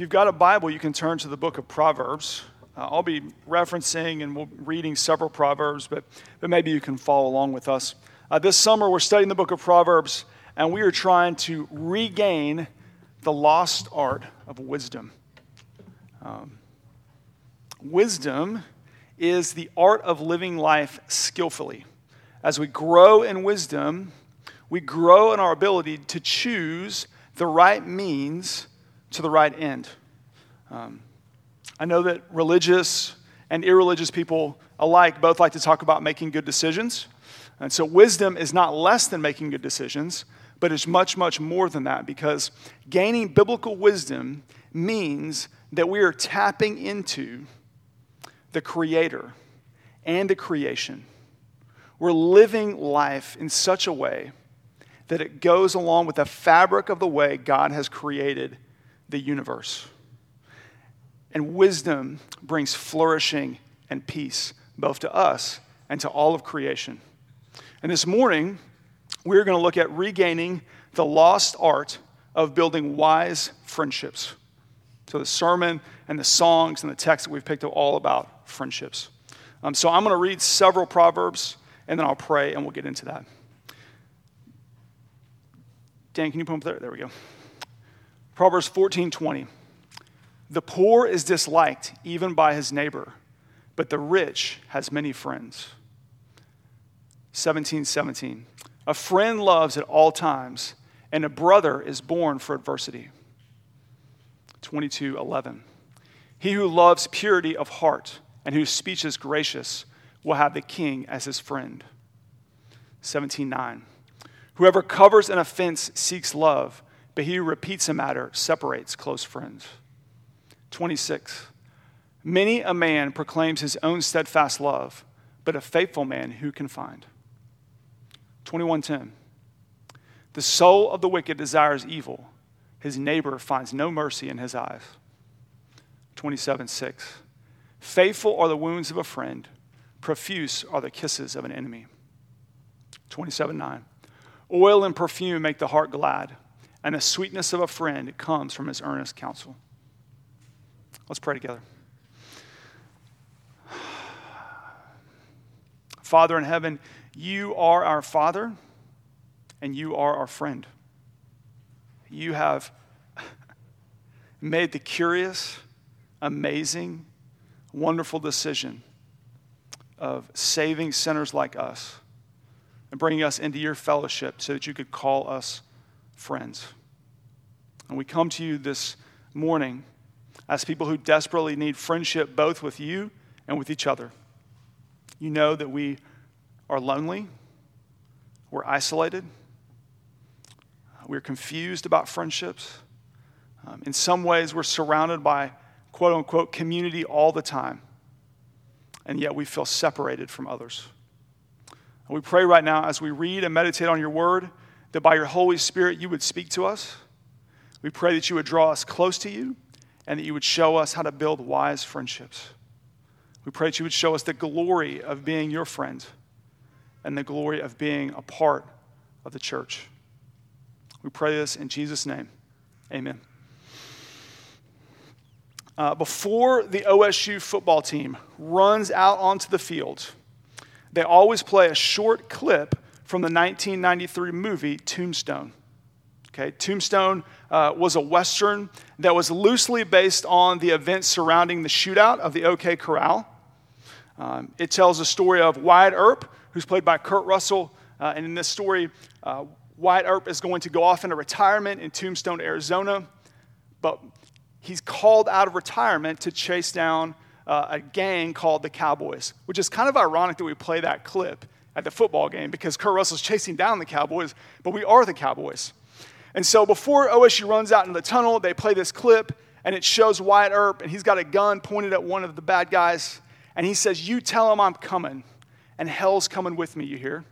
If you've got a Bible, you can turn to the book of Proverbs. Uh, I'll be referencing and we'll reading several Proverbs, but, but maybe you can follow along with us. Uh, this summer, we're studying the book of Proverbs, and we are trying to regain the lost art of wisdom. Um, wisdom is the art of living life skillfully. As we grow in wisdom, we grow in our ability to choose the right means to the right end. Um, I know that religious and irreligious people alike both like to talk about making good decisions. And so, wisdom is not less than making good decisions, but it's much, much more than that because gaining biblical wisdom means that we are tapping into the Creator and the creation. We're living life in such a way that it goes along with the fabric of the way God has created the universe. And wisdom brings flourishing and peace, both to us and to all of creation. And this morning, we're going to look at regaining the lost art of building wise friendships. So, the sermon and the songs and the text that we've picked up all about friendships. Um, so, I'm going to read several Proverbs and then I'll pray and we'll get into that. Dan, can you pump there? There we go. Proverbs 14 20. The poor is disliked even by his neighbor, but the rich has many friends. 17 17. A friend loves at all times, and a brother is born for adversity. 22 11. He who loves purity of heart and whose speech is gracious will have the king as his friend. 17 9. Whoever covers an offense seeks love, but he who repeats a matter separates close friends. 26. Many a man proclaims his own steadfast love, but a faithful man who can find? 21:10. The soul of the wicked desires evil. His neighbor finds no mercy in his eyes. 27:6. Faithful are the wounds of a friend, profuse are the kisses of an enemy. 27:9. Oil and perfume make the heart glad, and the sweetness of a friend comes from his earnest counsel. Let's pray together. Father in heaven, you are our Father, and you are our friend. You have made the curious, amazing, wonderful decision of saving sinners like us and bringing us into your fellowship so that you could call us friends. And we come to you this morning as people who desperately need friendship both with you and with each other. You know that we are lonely, we're isolated, we're confused about friendships. Um, in some ways, we're surrounded by quote unquote community all the time, and yet we feel separated from others. And we pray right now as we read and meditate on your word that by your Holy Spirit you would speak to us. We pray that you would draw us close to you and that you would show us how to build wise friendships. We pray that you would show us the glory of being your friend and the glory of being a part of the church. We pray this in Jesus' name. Amen. Uh, before the OSU football team runs out onto the field, they always play a short clip from the 1993 movie Tombstone. Okay, Tombstone uh, was a Western that was loosely based on the events surrounding the shootout of the OK Corral. Um, it tells the story of Wyatt Earp, who's played by Kurt Russell. Uh, and in this story, uh, Wyatt Earp is going to go off into retirement in Tombstone, Arizona. But he's called out of retirement to chase down uh, a gang called the Cowboys, which is kind of ironic that we play that clip at the football game because Kurt Russell's chasing down the Cowboys, but we are the Cowboys. And so before OSU runs out in the tunnel, they play this clip, and it shows Wyatt Earp, and he's got a gun pointed at one of the bad guys, and he says, You tell him I'm coming, and hell's coming with me, you hear?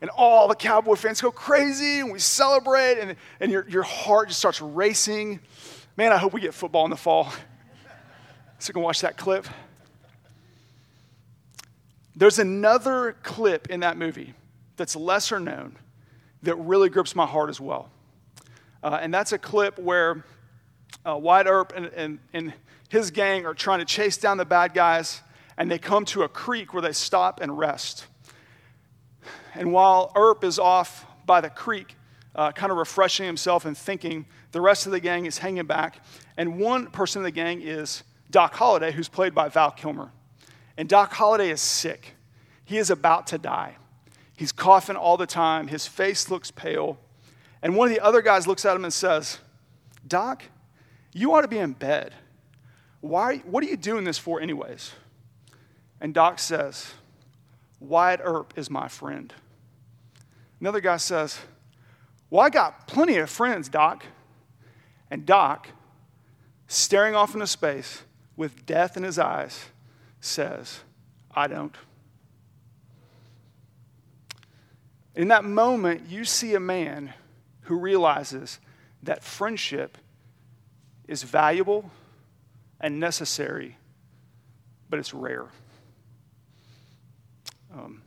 And all the Cowboy fans go crazy, and we celebrate, and, and your, your heart just starts racing. Man, I hope we get football in the fall. So you can watch that clip. There's another clip in that movie that's lesser known that really grips my heart as well. Uh, and that's a clip where uh, Wyatt Earp and, and, and his gang are trying to chase down the bad guys, and they come to a creek where they stop and rest. And while Earp is off by the creek, uh, kind of refreshing himself and thinking, the rest of the gang is hanging back. And one person in the gang is Doc Holliday, who's played by Val Kilmer. And Doc Holliday is sick. He is about to die. He's coughing all the time. His face looks pale. And one of the other guys looks at him and says, Doc, you ought to be in bed. Why, what are you doing this for, anyways? And Doc says, Wyatt Earp is my friend. Another guy says, Well, I got plenty of friends, Doc. And Doc, staring off into space with death in his eyes, says, I don't. In that moment, you see a man who realizes that friendship is valuable and necessary, but it's rare. Um,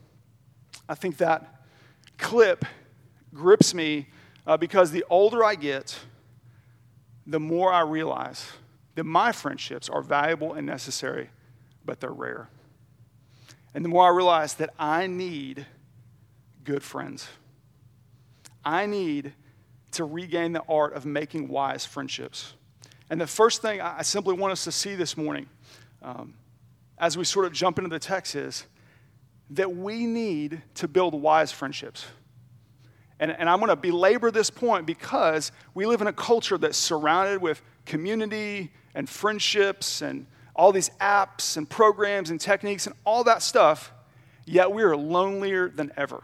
I think that clip grips me uh, because the older I get, the more I realize that my friendships are valuable and necessary, but they're rare. And the more I realize that I need good friends, I need to regain the art of making wise friendships. And the first thing I simply want us to see this morning, um, as we sort of jump into the text, is that we need to build wise friendships. And, and I'm going to belabor this point because we live in a culture that's surrounded with community and friendships and all these apps and programs and techniques and all that stuff, yet we are lonelier than ever.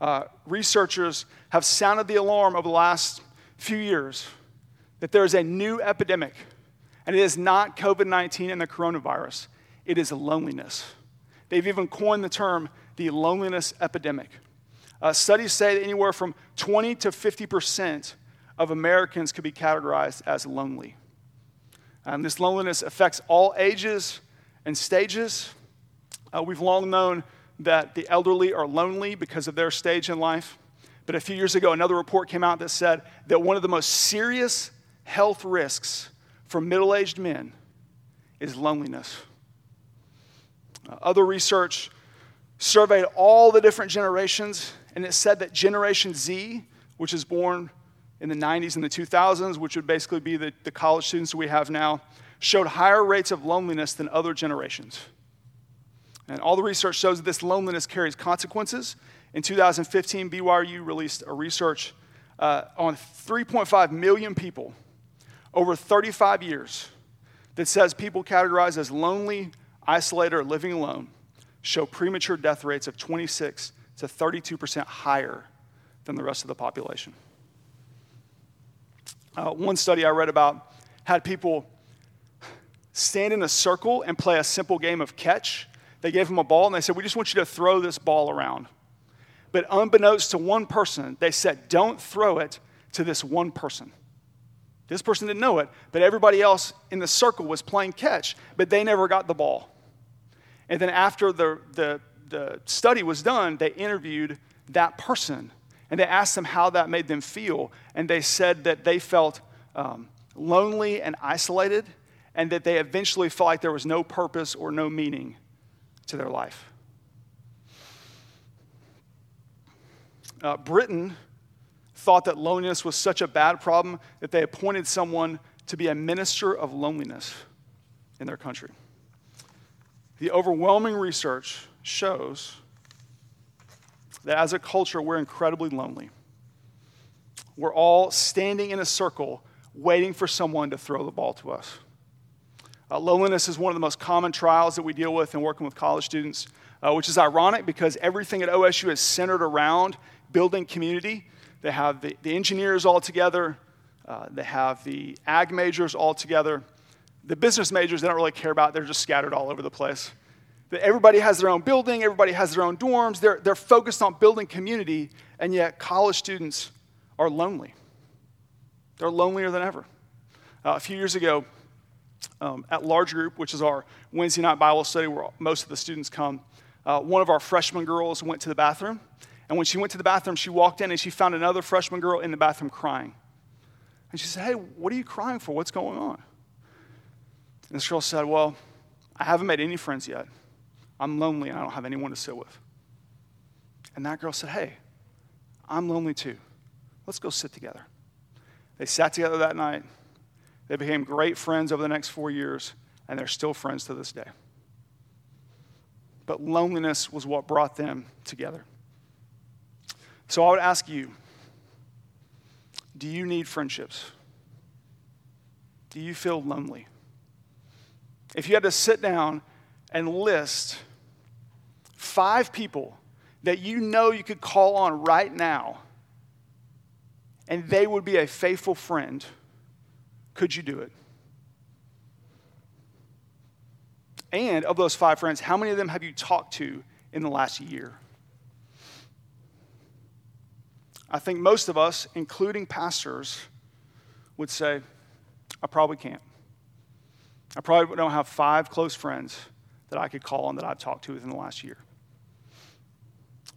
Uh, researchers have sounded the alarm over the last few years that there is a new epidemic, and it is not COVID 19 and the coronavirus, it is loneliness. They've even coined the term the loneliness epidemic. Uh, studies say that anywhere from 20 to 50% of Americans could be categorized as lonely. Um, this loneliness affects all ages and stages. Uh, we've long known that the elderly are lonely because of their stage in life. But a few years ago, another report came out that said that one of the most serious health risks for middle aged men is loneliness. Uh, other research surveyed all the different generations, and it said that Generation Z, which is born in the 90s and the 2000s, which would basically be the, the college students we have now, showed higher rates of loneliness than other generations. And all the research shows that this loneliness carries consequences. In 2015, BYU released a research uh, on 3.5 million people over 35 years that says people categorized as lonely, isolated, or living alone show premature death rates of 26 to 32% higher than the rest of the population. Uh, one study I read about had people stand in a circle and play a simple game of catch they gave them a ball and they said, We just want you to throw this ball around. But unbeknownst to one person, they said, Don't throw it to this one person. This person didn't know it, but everybody else in the circle was playing catch, but they never got the ball. And then after the, the, the study was done, they interviewed that person and they asked them how that made them feel. And they said that they felt um, lonely and isolated, and that they eventually felt like there was no purpose or no meaning to their life. Uh, Britain thought that loneliness was such a bad problem that they appointed someone to be a minister of loneliness in their country. The overwhelming research shows that as a culture, we're incredibly lonely. We're all standing in a circle waiting for someone to throw the ball to us. Uh, loneliness is one of the most common trials that we deal with in working with college students, uh, which is ironic because everything at OSU is centered around building community. They have the, the engineers all together, uh, they have the ag majors all together. The business majors, they don't really care about, they're just scattered all over the place. But everybody has their own building, everybody has their own dorms, they're, they're focused on building community, and yet college students are lonely. They're lonelier than ever. Uh, a few years ago, um, at Large Group, which is our Wednesday night Bible study where most of the students come, uh, one of our freshman girls went to the bathroom. And when she went to the bathroom, she walked in and she found another freshman girl in the bathroom crying. And she said, Hey, what are you crying for? What's going on? And this girl said, Well, I haven't made any friends yet. I'm lonely and I don't have anyone to sit with. And that girl said, Hey, I'm lonely too. Let's go sit together. They sat together that night. They became great friends over the next four years, and they're still friends to this day. But loneliness was what brought them together. So I would ask you do you need friendships? Do you feel lonely? If you had to sit down and list five people that you know you could call on right now and they would be a faithful friend, could you do it? And of those five friends, how many of them have you talked to in the last year? I think most of us, including pastors, would say, I probably can't. I probably don't have five close friends that I could call on that I've talked to within the last year.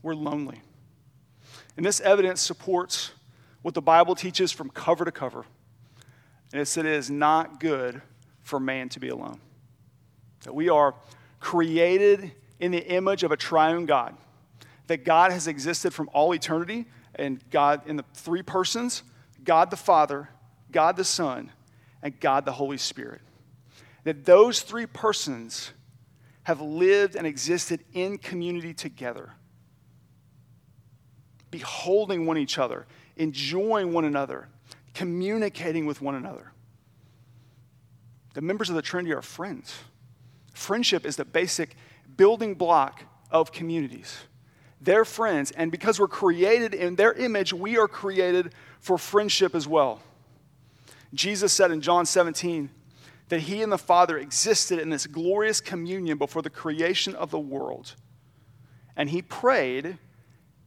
We're lonely. And this evidence supports what the Bible teaches from cover to cover. And it's that it is not good for man to be alone. That we are created in the image of a triune God. That God has existed from all eternity, and God in the three persons God the Father, God the Son, and God the Holy Spirit. That those three persons have lived and existed in community together, beholding one each other, enjoying one another, communicating with one another. The members of the Trinity are friends. Friendship is the basic building block of communities. They're friends, and because we're created in their image, we are created for friendship as well. Jesus said in John 17 that he and the Father existed in this glorious communion before the creation of the world. And he prayed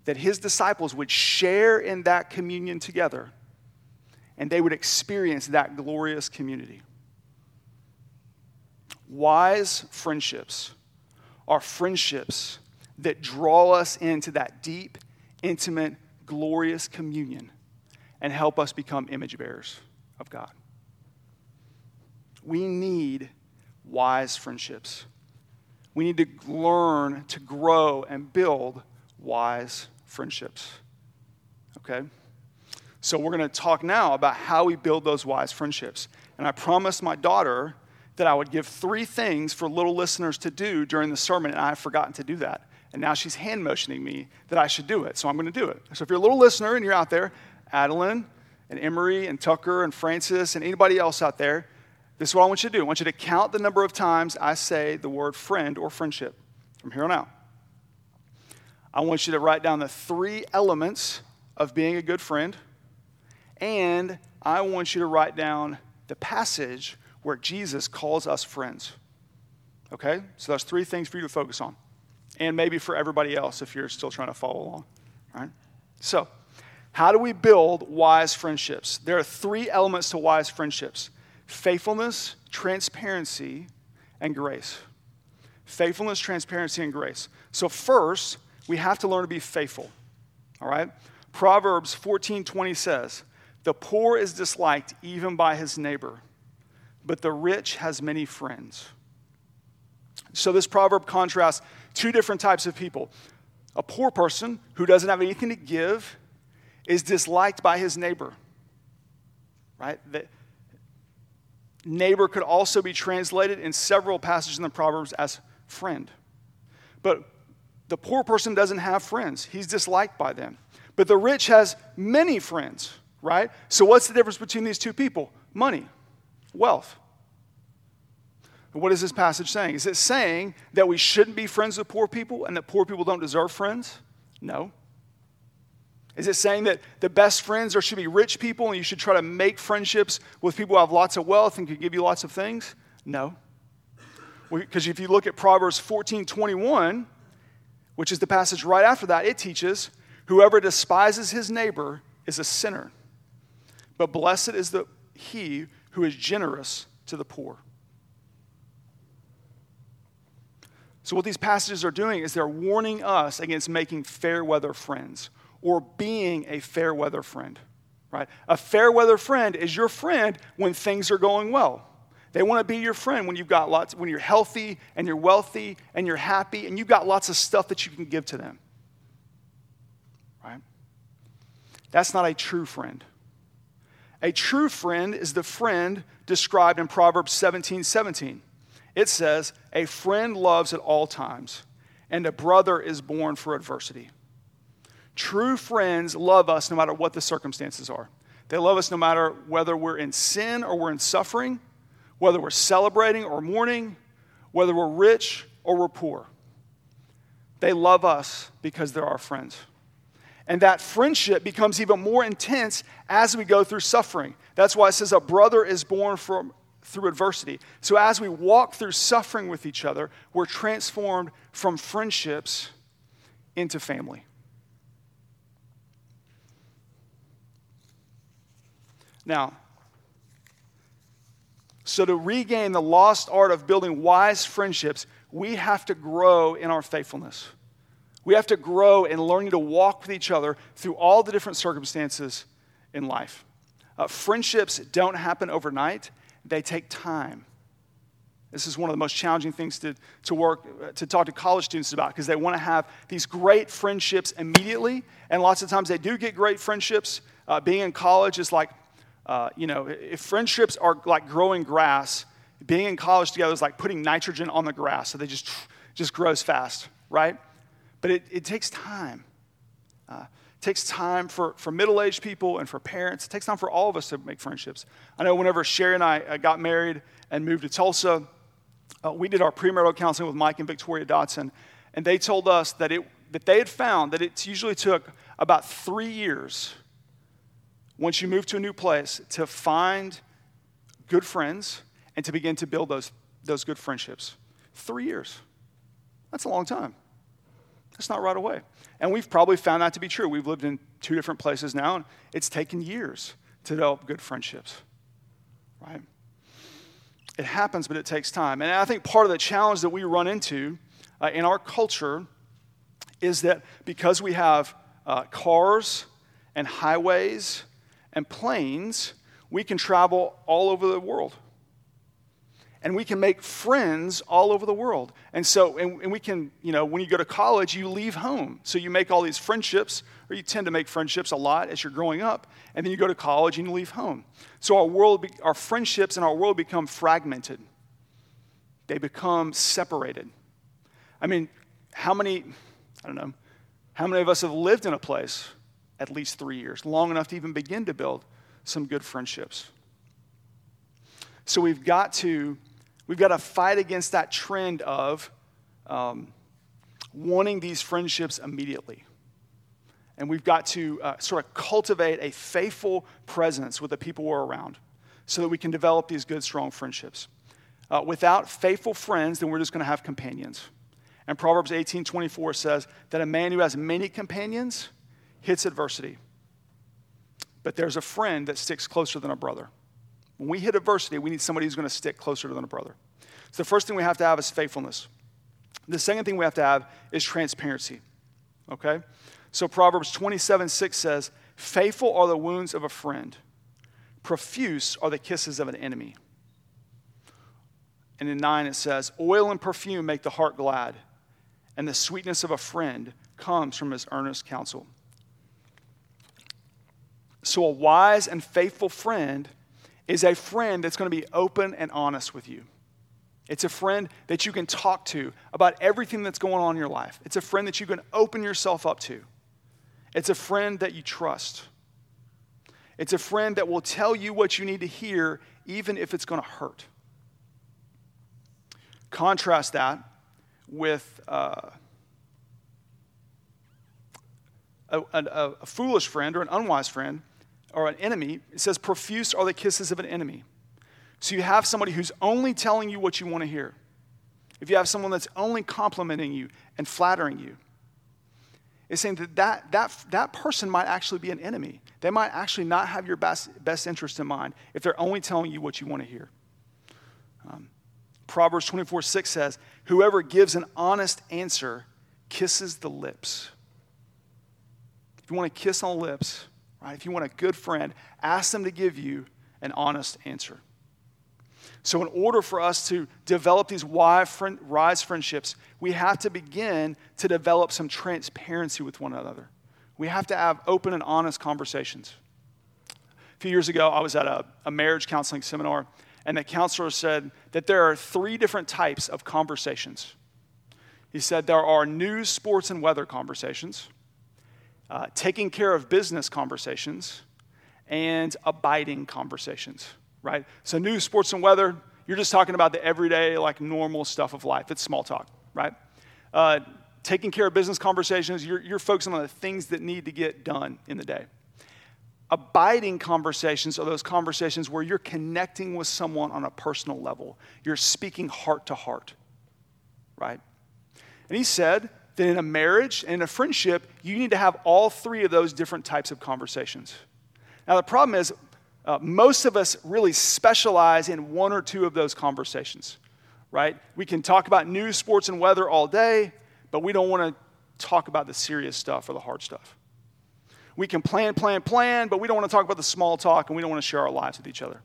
that his disciples would share in that communion together and they would experience that glorious community. Wise friendships are friendships that draw us into that deep, intimate, glorious communion and help us become image bearers of God. We need wise friendships. We need to learn to grow and build wise friendships. Okay? So, we're going to talk now about how we build those wise friendships. And I promised my daughter that I would give three things for little listeners to do during the sermon, and I've forgotten to do that. And now she's hand motioning me that I should do it, so I'm going to do it. So, if you're a little listener and you're out there, Adeline and Emery and Tucker and Francis and anybody else out there, this is what I want you to do. I want you to count the number of times I say the word friend or friendship from here on out. I want you to write down the three elements of being a good friend, and I want you to write down the passage where Jesus calls us friends. Okay? So that's three things for you to focus on. And maybe for everybody else if you're still trying to follow along. All right? So, how do we build wise friendships? There are three elements to wise friendships faithfulness, transparency, and grace. Faithfulness, transparency, and grace. So, first, we have to learn to be faithful. All right? Proverbs 14:20 says, "The poor is disliked even by his neighbor, but the rich has many friends." So this proverb contrasts two different types of people. A poor person who doesn't have anything to give is disliked by his neighbor. Right? The neighbor could also be translated in several passages in the Proverbs as friend. But the poor person doesn't have friends, he's disliked by them. But the rich has many friends, right? So, what's the difference between these two people? Money, wealth. What is this passage saying? Is it saying that we shouldn't be friends with poor people and that poor people don't deserve friends? No. Is it saying that the best friends are should be rich people and you should try to make friendships with people who have lots of wealth and can give you lots of things? No. Because if you look at Proverbs 14 21, which is the passage right after that, it teaches whoever despises his neighbor is a sinner. But blessed is the he who is generous to the poor. So, what these passages are doing is they're warning us against making fair weather friends or being a fair weather friend, right? A fair weather friend is your friend when things are going well. They want to be your friend when you've got lots, when you're healthy and you're wealthy and you're happy and you've got lots of stuff that you can give to them. Right? That's not a true friend. A true friend is the friend described in Proverbs 17 17. It says, A friend loves at all times, and a brother is born for adversity. True friends love us no matter what the circumstances are. They love us no matter whether we're in sin or we're in suffering whether we're celebrating or mourning, whether we're rich or we're poor. They love us because they're our friends. And that friendship becomes even more intense as we go through suffering. That's why it says a brother is born from, through adversity. So as we walk through suffering with each other, we're transformed from friendships into family. Now, so, to regain the lost art of building wise friendships, we have to grow in our faithfulness. We have to grow in learning to walk with each other through all the different circumstances in life. Uh, friendships don't happen overnight, they take time. This is one of the most challenging things to, to work, uh, to talk to college students about because they want to have these great friendships immediately. And lots of times they do get great friendships. Uh, being in college is like uh, you know, if friendships are like growing grass, being in college together is like putting nitrogen on the grass, so they just just grows fast, right? But it, it takes time. Uh, it takes time for, for middle-aged people and for parents. It takes time for all of us to make friendships. I know whenever Sherry and I uh, got married and moved to Tulsa, uh, we did our premarital counseling with Mike and Victoria Dotson, and they told us that it that they had found that it usually took about three years once you move to a new place, to find good friends and to begin to build those, those good friendships. Three years. That's a long time. That's not right away. And we've probably found that to be true. We've lived in two different places now, and it's taken years to develop good friendships, right? It happens, but it takes time. And I think part of the challenge that we run into uh, in our culture is that because we have uh, cars and highways and planes, we can travel all over the world. And we can make friends all over the world. And so, and, and, we can, you know, when you go to college, you leave home. So you make all these friendships, or you tend to make friendships a lot as you're growing up. And then you go to college and you leave home. So our world, our friendships and our world become fragmented, they become separated. I mean, how many, I don't know, how many of us have lived in a place at least three years, long enough to even begin to build some good friendships. So we've got to we've got to fight against that trend of um, wanting these friendships immediately. And we've got to uh, sort of cultivate a faithful presence with the people we're around so that we can develop these good, strong friendships. Uh, without faithful friends, then we're just going to have companions. And Proverbs 18 24 says that a man who has many companions hits adversity. But there's a friend that sticks closer than a brother. When we hit adversity, we need somebody who's going to stick closer than a brother. So the first thing we have to have is faithfulness. The second thing we have to have is transparency. Okay? So Proverbs 27 6 says, Faithful are the wounds of a friend, profuse are the kisses of an enemy. And in 9 it says, Oil and perfume make the heart glad, and the sweetness of a friend comes from his earnest counsel. So, a wise and faithful friend is a friend that's going to be open and honest with you. It's a friend that you can talk to about everything that's going on in your life. It's a friend that you can open yourself up to. It's a friend that you trust. It's a friend that will tell you what you need to hear, even if it's going to hurt. Contrast that with uh, a, a, a foolish friend or an unwise friend or an enemy, it says, profuse are the kisses of an enemy. So you have somebody who's only telling you what you want to hear. If you have someone that's only complimenting you and flattering you, it's saying that that, that that person might actually be an enemy. They might actually not have your best, best interest in mind if they're only telling you what you want to hear. Um, Proverbs 24 6 says, Whoever gives an honest answer kisses the lips. If you want to kiss on the lips, right? If you want a good friend, ask them to give you an honest answer. So, in order for us to develop these wise friendships, we have to begin to develop some transparency with one another. We have to have open and honest conversations. A few years ago, I was at a, a marriage counseling seminar, and the counselor said that there are three different types of conversations. He said there are news, sports, and weather conversations, uh, taking care of business conversations, and abiding conversations right? So, news, sports, and weather, you're just talking about the everyday, like normal stuff of life. It's small talk, right? Uh, taking care of business conversations, you're, you're focusing on the things that need to get done in the day. Abiding conversations are those conversations where you're connecting with someone on a personal level. You're speaking heart to heart, right? And he said that in a marriage and in a friendship, you need to have all three of those different types of conversations. Now, the problem is, uh, most of us really specialize in one or two of those conversations, right? We can talk about news, sports, and weather all day, but we don't want to talk about the serious stuff or the hard stuff. We can plan, plan, plan, but we don't want to talk about the small talk and we don't want to share our lives with each other.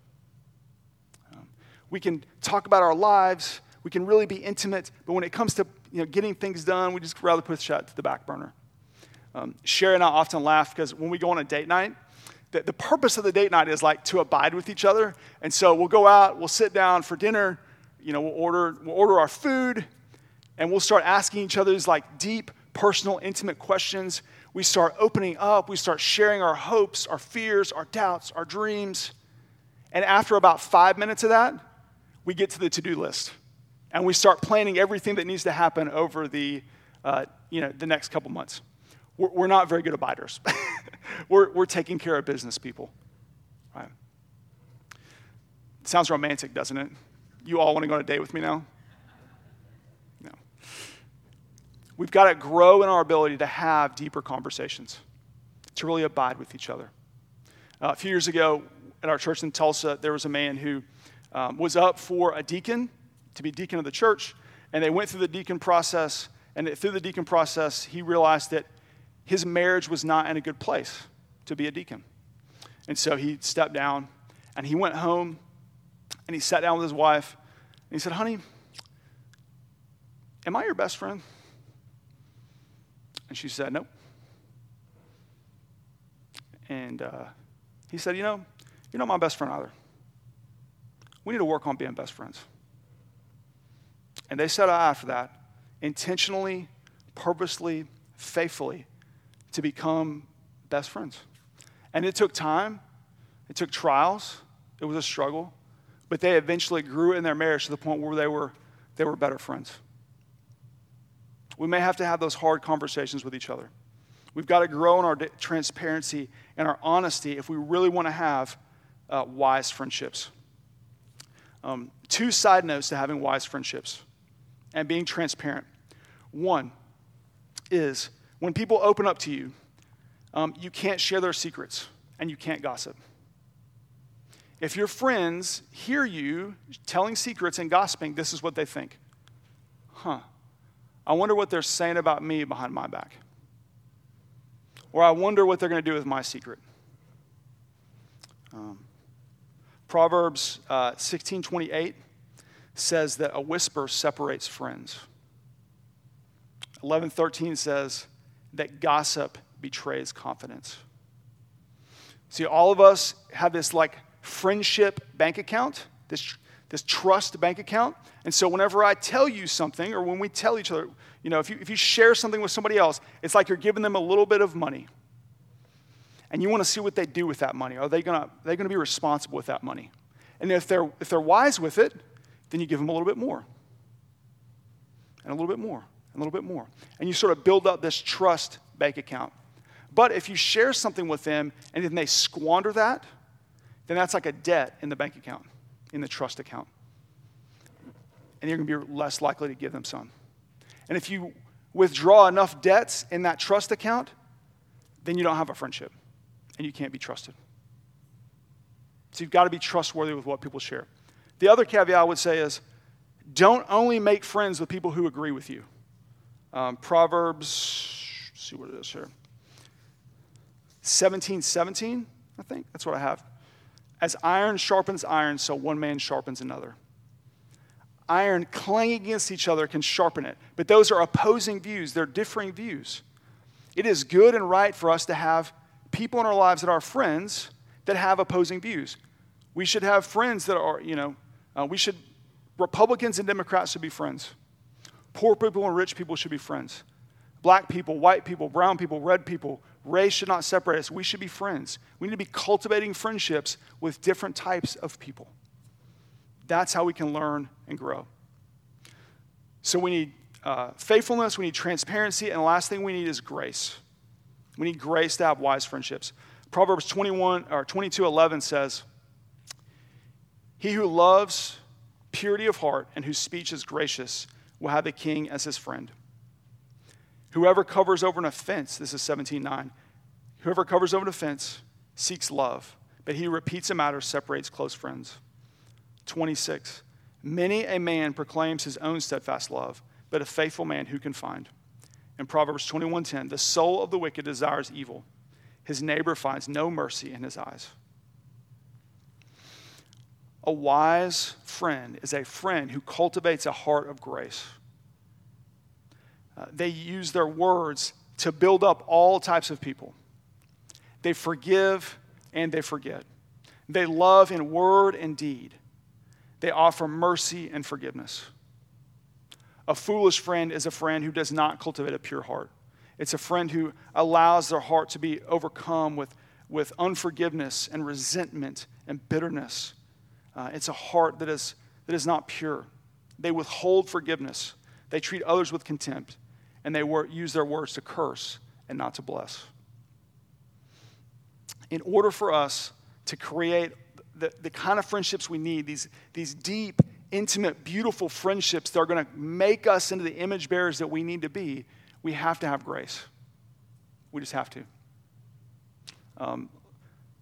Um, we can talk about our lives, we can really be intimate, but when it comes to you know, getting things done, we just rather push that to the back burner. Um, Sherry and I often laugh because when we go on a date night, the, the purpose of the date night is like to abide with each other. And so we'll go out, we'll sit down for dinner, you know, we'll order, we'll order our food, and we'll start asking each other these like deep, personal, intimate questions. We start opening up, we start sharing our hopes, our fears, our doubts, our dreams. And after about five minutes of that, we get to the to do list. And we start planning everything that needs to happen over the, uh, you know, the next couple months we're, we're not very good abiders. we're, we're taking care of business people. Right? sounds romantic, doesn't it? You all want to go on a date with me now? No. We've got to grow in our ability to have deeper conversations, to really abide with each other. Uh, a few years ago at our church in Tulsa, there was a man who um, was up for a deacon, to be deacon of the church, and they went through the deacon process. And through the deacon process, he realized that his marriage was not in a good place to be a deacon. And so he stepped down and he went home and he sat down with his wife and he said, Honey, am I your best friend? And she said, Nope. And uh, he said, You know, you're not my best friend either. We need to work on being best friends. And they set out after that, intentionally, purposely, faithfully to become best friends. And it took time, it took trials, it was a struggle, but they eventually grew in their marriage to the point where they were, they were better friends. We may have to have those hard conversations with each other. We've got to grow in our transparency and our honesty if we really want to have uh, wise friendships. Um, two side notes to having wise friendships and being transparent. One is when people open up to you, um, you can't share their secrets and you can't gossip. If your friends hear you telling secrets and gossiping, this is what they think. Huh, I wonder what they're saying about me behind my back. Or I wonder what they're going to do with my secret. Um, Proverbs uh, 16:28 says that a whisper separates friends. 11:13 says that gossip betrays confidence. See, all of us have this like friendship bank account, this, this trust bank account. And so whenever I tell you something, or when we tell each other, you know, if you, if you share something with somebody else, it's like you're giving them a little bit of money. And you want to see what they do with that money. Are they going to they gonna be responsible with that money? And if they're, if they're wise with it, then you give them a little bit more. And a little bit more and a little bit more. And you sort of build up this trust bank account. But if you share something with them and then they squander that, then that's like a debt in the bank account, in the trust account. And you're going to be less likely to give them some. And if you withdraw enough debts in that trust account, then you don't have a friendship and you can't be trusted. So you've got to be trustworthy with what people share. The other caveat I would say is don't only make friends with people who agree with you. Um, Proverbs, see what it is here. 17 17, I think. That's what I have. As iron sharpens iron, so one man sharpens another. Iron clanging against each other can sharpen it, but those are opposing views, they're differing views. It is good and right for us to have people in our lives that are friends that have opposing views. We should have friends that are, you know, uh, we should, Republicans and Democrats should be friends. Poor people and rich people should be friends. Black people, white people, brown people, red people, race should not separate us. We should be friends. We need to be cultivating friendships with different types of people. That's how we can learn and grow. So we need uh, faithfulness, we need transparency, and the last thing we need is grace. We need grace to have wise friendships. Proverbs 21 or 22 11 says, He who loves purity of heart and whose speech is gracious will have a king as his friend. Whoever covers over an offense, this is 17:9. Whoever covers over an offense seeks love, but he who repeats a matter separates close friends. 26. Many a man proclaims his own steadfast love, but a faithful man who can find? In Proverbs 21:10, the soul of the wicked desires evil. His neighbor finds no mercy in his eyes. A wise friend is a friend who cultivates a heart of grace. Uh, they use their words to build up all types of people. They forgive and they forget. They love in word and deed. They offer mercy and forgiveness. A foolish friend is a friend who does not cultivate a pure heart. It's a friend who allows their heart to be overcome with, with unforgiveness and resentment and bitterness. Uh, it's a heart that is, that is not pure. They withhold forgiveness. They treat others with contempt and they wor- use their words to curse and not to bless. In order for us to create the, the kind of friendships we need, these, these deep, intimate, beautiful friendships that are going to make us into the image bearers that we need to be, we have to have grace. We just have to. Um,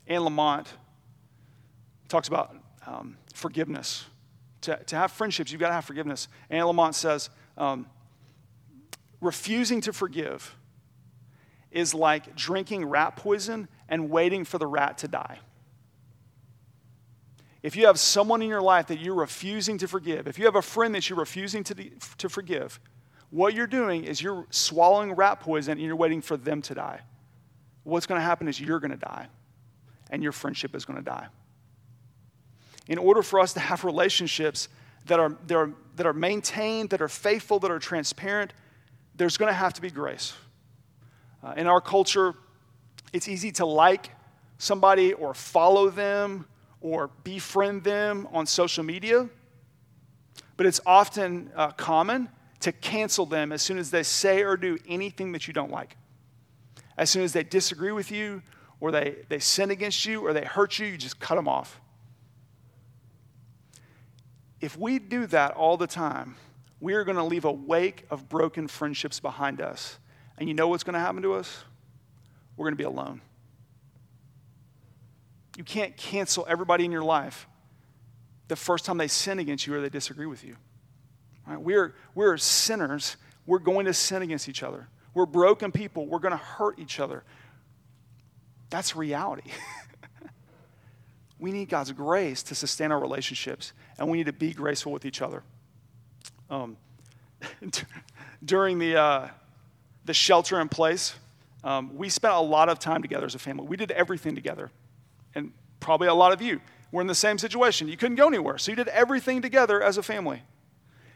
Anne Lamott talks about um, forgiveness. To, to have friendships, you've got to have forgiveness. Anne Lamott says, um, refusing to forgive is like drinking rat poison and waiting for the rat to die. If you have someone in your life that you're refusing to forgive, if you have a friend that you're refusing to, to forgive, what you're doing is you're swallowing rat poison and you're waiting for them to die. What's going to happen is you're going to die, and your friendship is going to die. In order for us to have relationships that are, that are, that are maintained, that are faithful, that are transparent, there's going to have to be grace. Uh, in our culture, it's easy to like somebody or follow them or befriend them on social media, but it's often uh, common to cancel them as soon as they say or do anything that you don't like. As soon as they disagree with you, or they, they sin against you, or they hurt you, you just cut them off. If we do that all the time, we are going to leave a wake of broken friendships behind us. And you know what's going to happen to us? We're going to be alone. You can't cancel everybody in your life the first time they sin against you or they disagree with you. Right? We're, we're sinners. We're going to sin against each other. We're broken people. We're going to hurt each other. That's reality. we need God's grace to sustain our relationships, and we need to be graceful with each other. Um, during the, uh, the shelter in place, um, we spent a lot of time together as a family. We did everything together. And probably a lot of you were in the same situation. You couldn't go anywhere, so you did everything together as a family.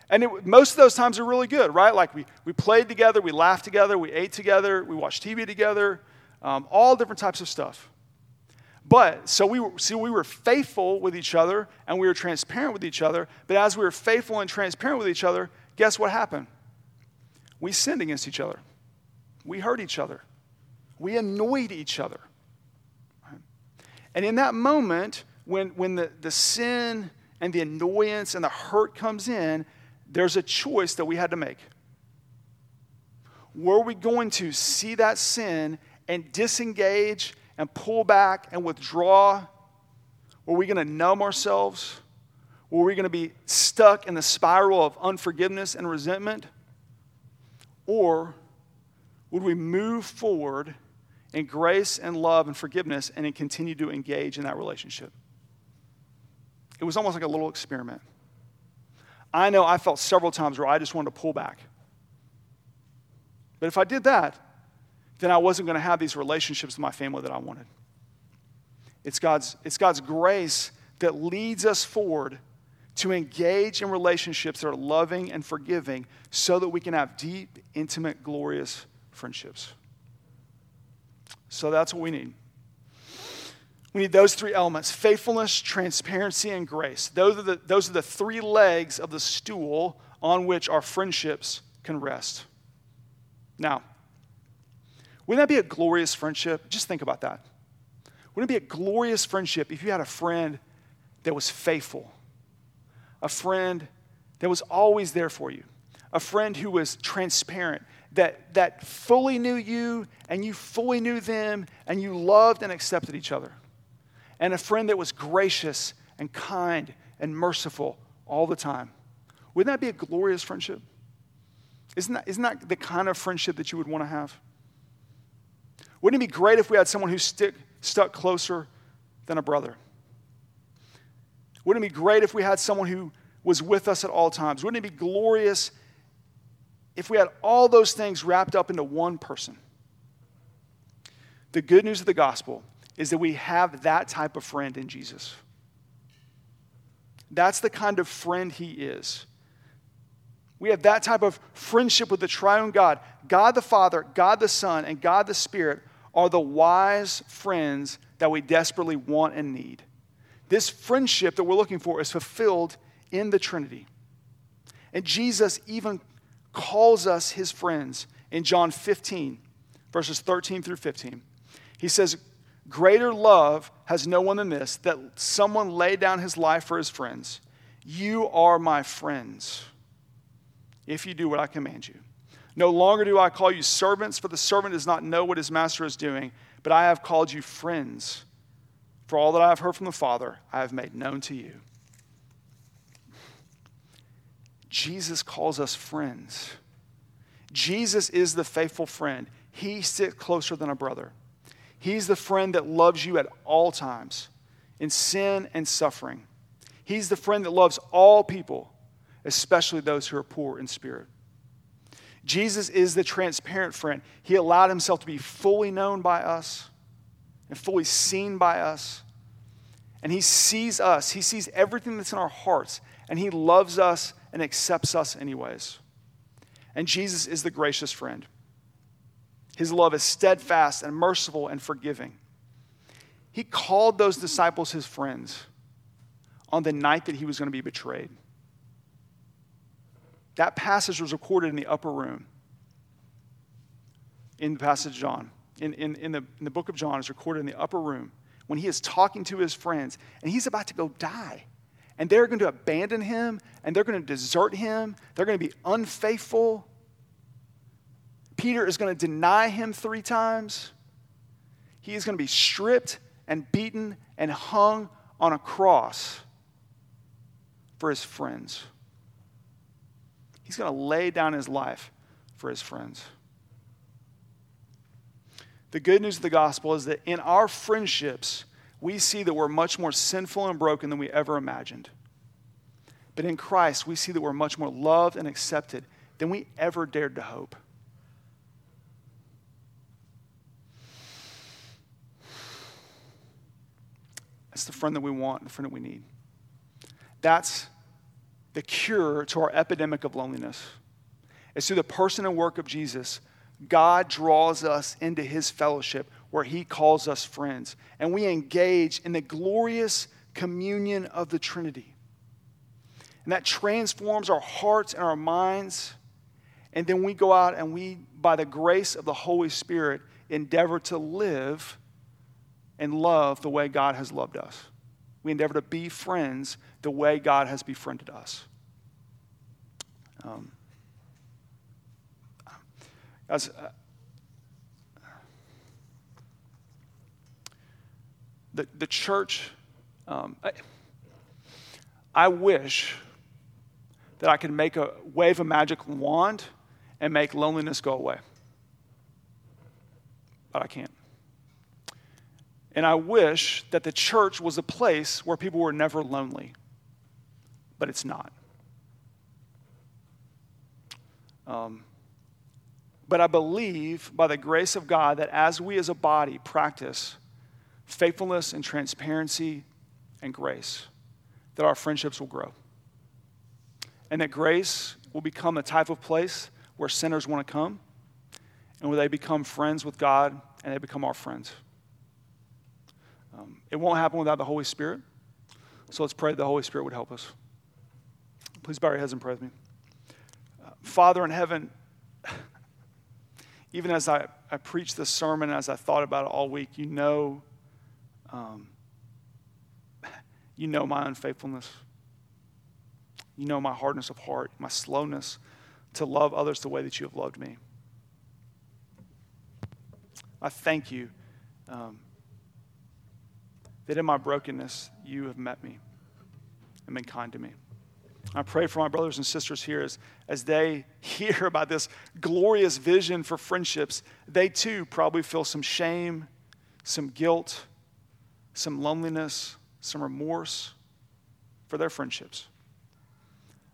And it, most of those times are really good, right? Like we, we played together, we laughed together, we ate together, we watched TV together, um, all different types of stuff. But so we were, see, we were faithful with each other and we were transparent with each other. But as we were faithful and transparent with each other, guess what happened? We sinned against each other. We hurt each other. We annoyed each other. And in that moment, when, when the, the sin and the annoyance and the hurt comes in, there's a choice that we had to make. Were we going to see that sin and disengage and pull back and withdraw? Were we going to numb ourselves? Were we going to be stuck in the spiral of unforgiveness and resentment? Or would we move forward in grace and love and forgiveness and continue to engage in that relationship. It was almost like a little experiment. I know I felt several times where I just wanted to pull back. But if I did that, then I wasn't going to have these relationships with my family that I wanted. It's God's, it's God's grace that leads us forward to engage in relationships that are loving and forgiving so that we can have deep, intimate, glorious friendships. So that's what we need. We need those three elements faithfulness, transparency, and grace. Those are, the, those are the three legs of the stool on which our friendships can rest. Now, wouldn't that be a glorious friendship? Just think about that. Wouldn't it be a glorious friendship if you had a friend that was faithful, a friend that was always there for you, a friend who was transparent, that, that fully knew you and you fully knew them and you loved and accepted each other, and a friend that was gracious and kind and merciful all the time. Wouldn't that be a glorious friendship? Isn't that, isn't that the kind of friendship that you would want to have? Wouldn't it be great if we had someone who stick, stuck closer than a brother? Wouldn't it be great if we had someone who was with us at all times? Wouldn't it be glorious if we had all those things wrapped up into one person? The good news of the gospel is that we have that type of friend in Jesus. That's the kind of friend he is. We have that type of friendship with the triune God. God the Father, God the Son, and God the Spirit are the wise friends that we desperately want and need. This friendship that we're looking for is fulfilled in the Trinity. And Jesus even calls us his friends in John 15, verses 13 through 15. He says, Greater love has no one than this, that someone lay down his life for his friends. You are my friends if you do what I command you. No longer do I call you servants, for the servant does not know what his master is doing, but I have called you friends. For all that I have heard from the Father, I have made known to you. Jesus calls us friends. Jesus is the faithful friend. He sits closer than a brother. He's the friend that loves you at all times, in sin and suffering. He's the friend that loves all people, especially those who are poor in spirit. Jesus is the transparent friend. He allowed himself to be fully known by us and fully seen by us. And He sees us, He sees everything that's in our hearts, and He loves us and accepts us anyways. And Jesus is the gracious friend. His love is steadfast and merciful and forgiving. He called those disciples His friends on the night that He was going to be betrayed. That passage was recorded in the upper room in the passage of John in, in, in, the, in the book of John is recorded in the upper room when he is talking to his friends and he's about to go die. And they're going to abandon him and they're going to desert him. They're going to be unfaithful. Peter is going to deny him three times. He is going to be stripped and beaten and hung on a cross for his friends. He's going to lay down his life for his friends. The good news of the gospel is that in our friendships, we see that we're much more sinful and broken than we ever imagined. But in Christ, we see that we're much more loved and accepted than we ever dared to hope. That's the friend that we want, the friend that we need. That's the cure to our epidemic of loneliness. is through the person and work of Jesus God draws us into his fellowship where he calls us friends. And we engage in the glorious communion of the Trinity. And that transforms our hearts and our minds. And then we go out and we, by the grace of the Holy Spirit, endeavor to live and love the way God has loved us. We endeavor to be friends the way God has befriended us. Um, as, uh, the, the church, um, I, I wish that I could make a wave a magic wand and make loneliness go away. But I can't. And I wish that the church was a place where people were never lonely, but it's not. Um, but I believe by the grace of God that as we as a body practice faithfulness and transparency and grace, that our friendships will grow. And that grace will become a type of place where sinners want to come and where they become friends with God and they become our friends. Um, it won't happen without the Holy Spirit. So let's pray that the Holy Spirit would help us. Please bow your heads and pray with me. Uh, Father in heaven, even as I, I preached this sermon, as I thought about it all week, you know, um, you know my unfaithfulness. You know my hardness of heart, my slowness to love others the way that you have loved me. I thank you um, that in my brokenness, you have met me and been kind to me. I pray for my brothers and sisters here as, as they hear about this glorious vision for friendships, they too probably feel some shame, some guilt, some loneliness, some remorse for their friendships.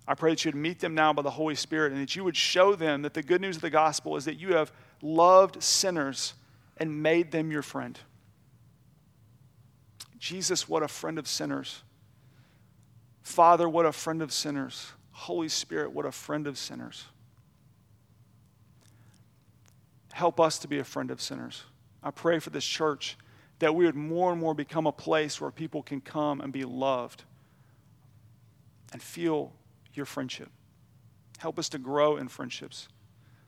I pray that you would meet them now by the Holy Spirit and that you would show them that the good news of the gospel is that you have loved sinners and made them your friend. Jesus, what a friend of sinners. Father, what a friend of sinners. Holy Spirit, what a friend of sinners. Help us to be a friend of sinners. I pray for this church that we would more and more become a place where people can come and be loved and feel your friendship. Help us to grow in friendships.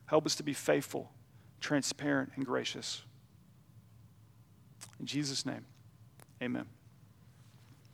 Help us to be faithful, transparent, and gracious. In Jesus' name, amen.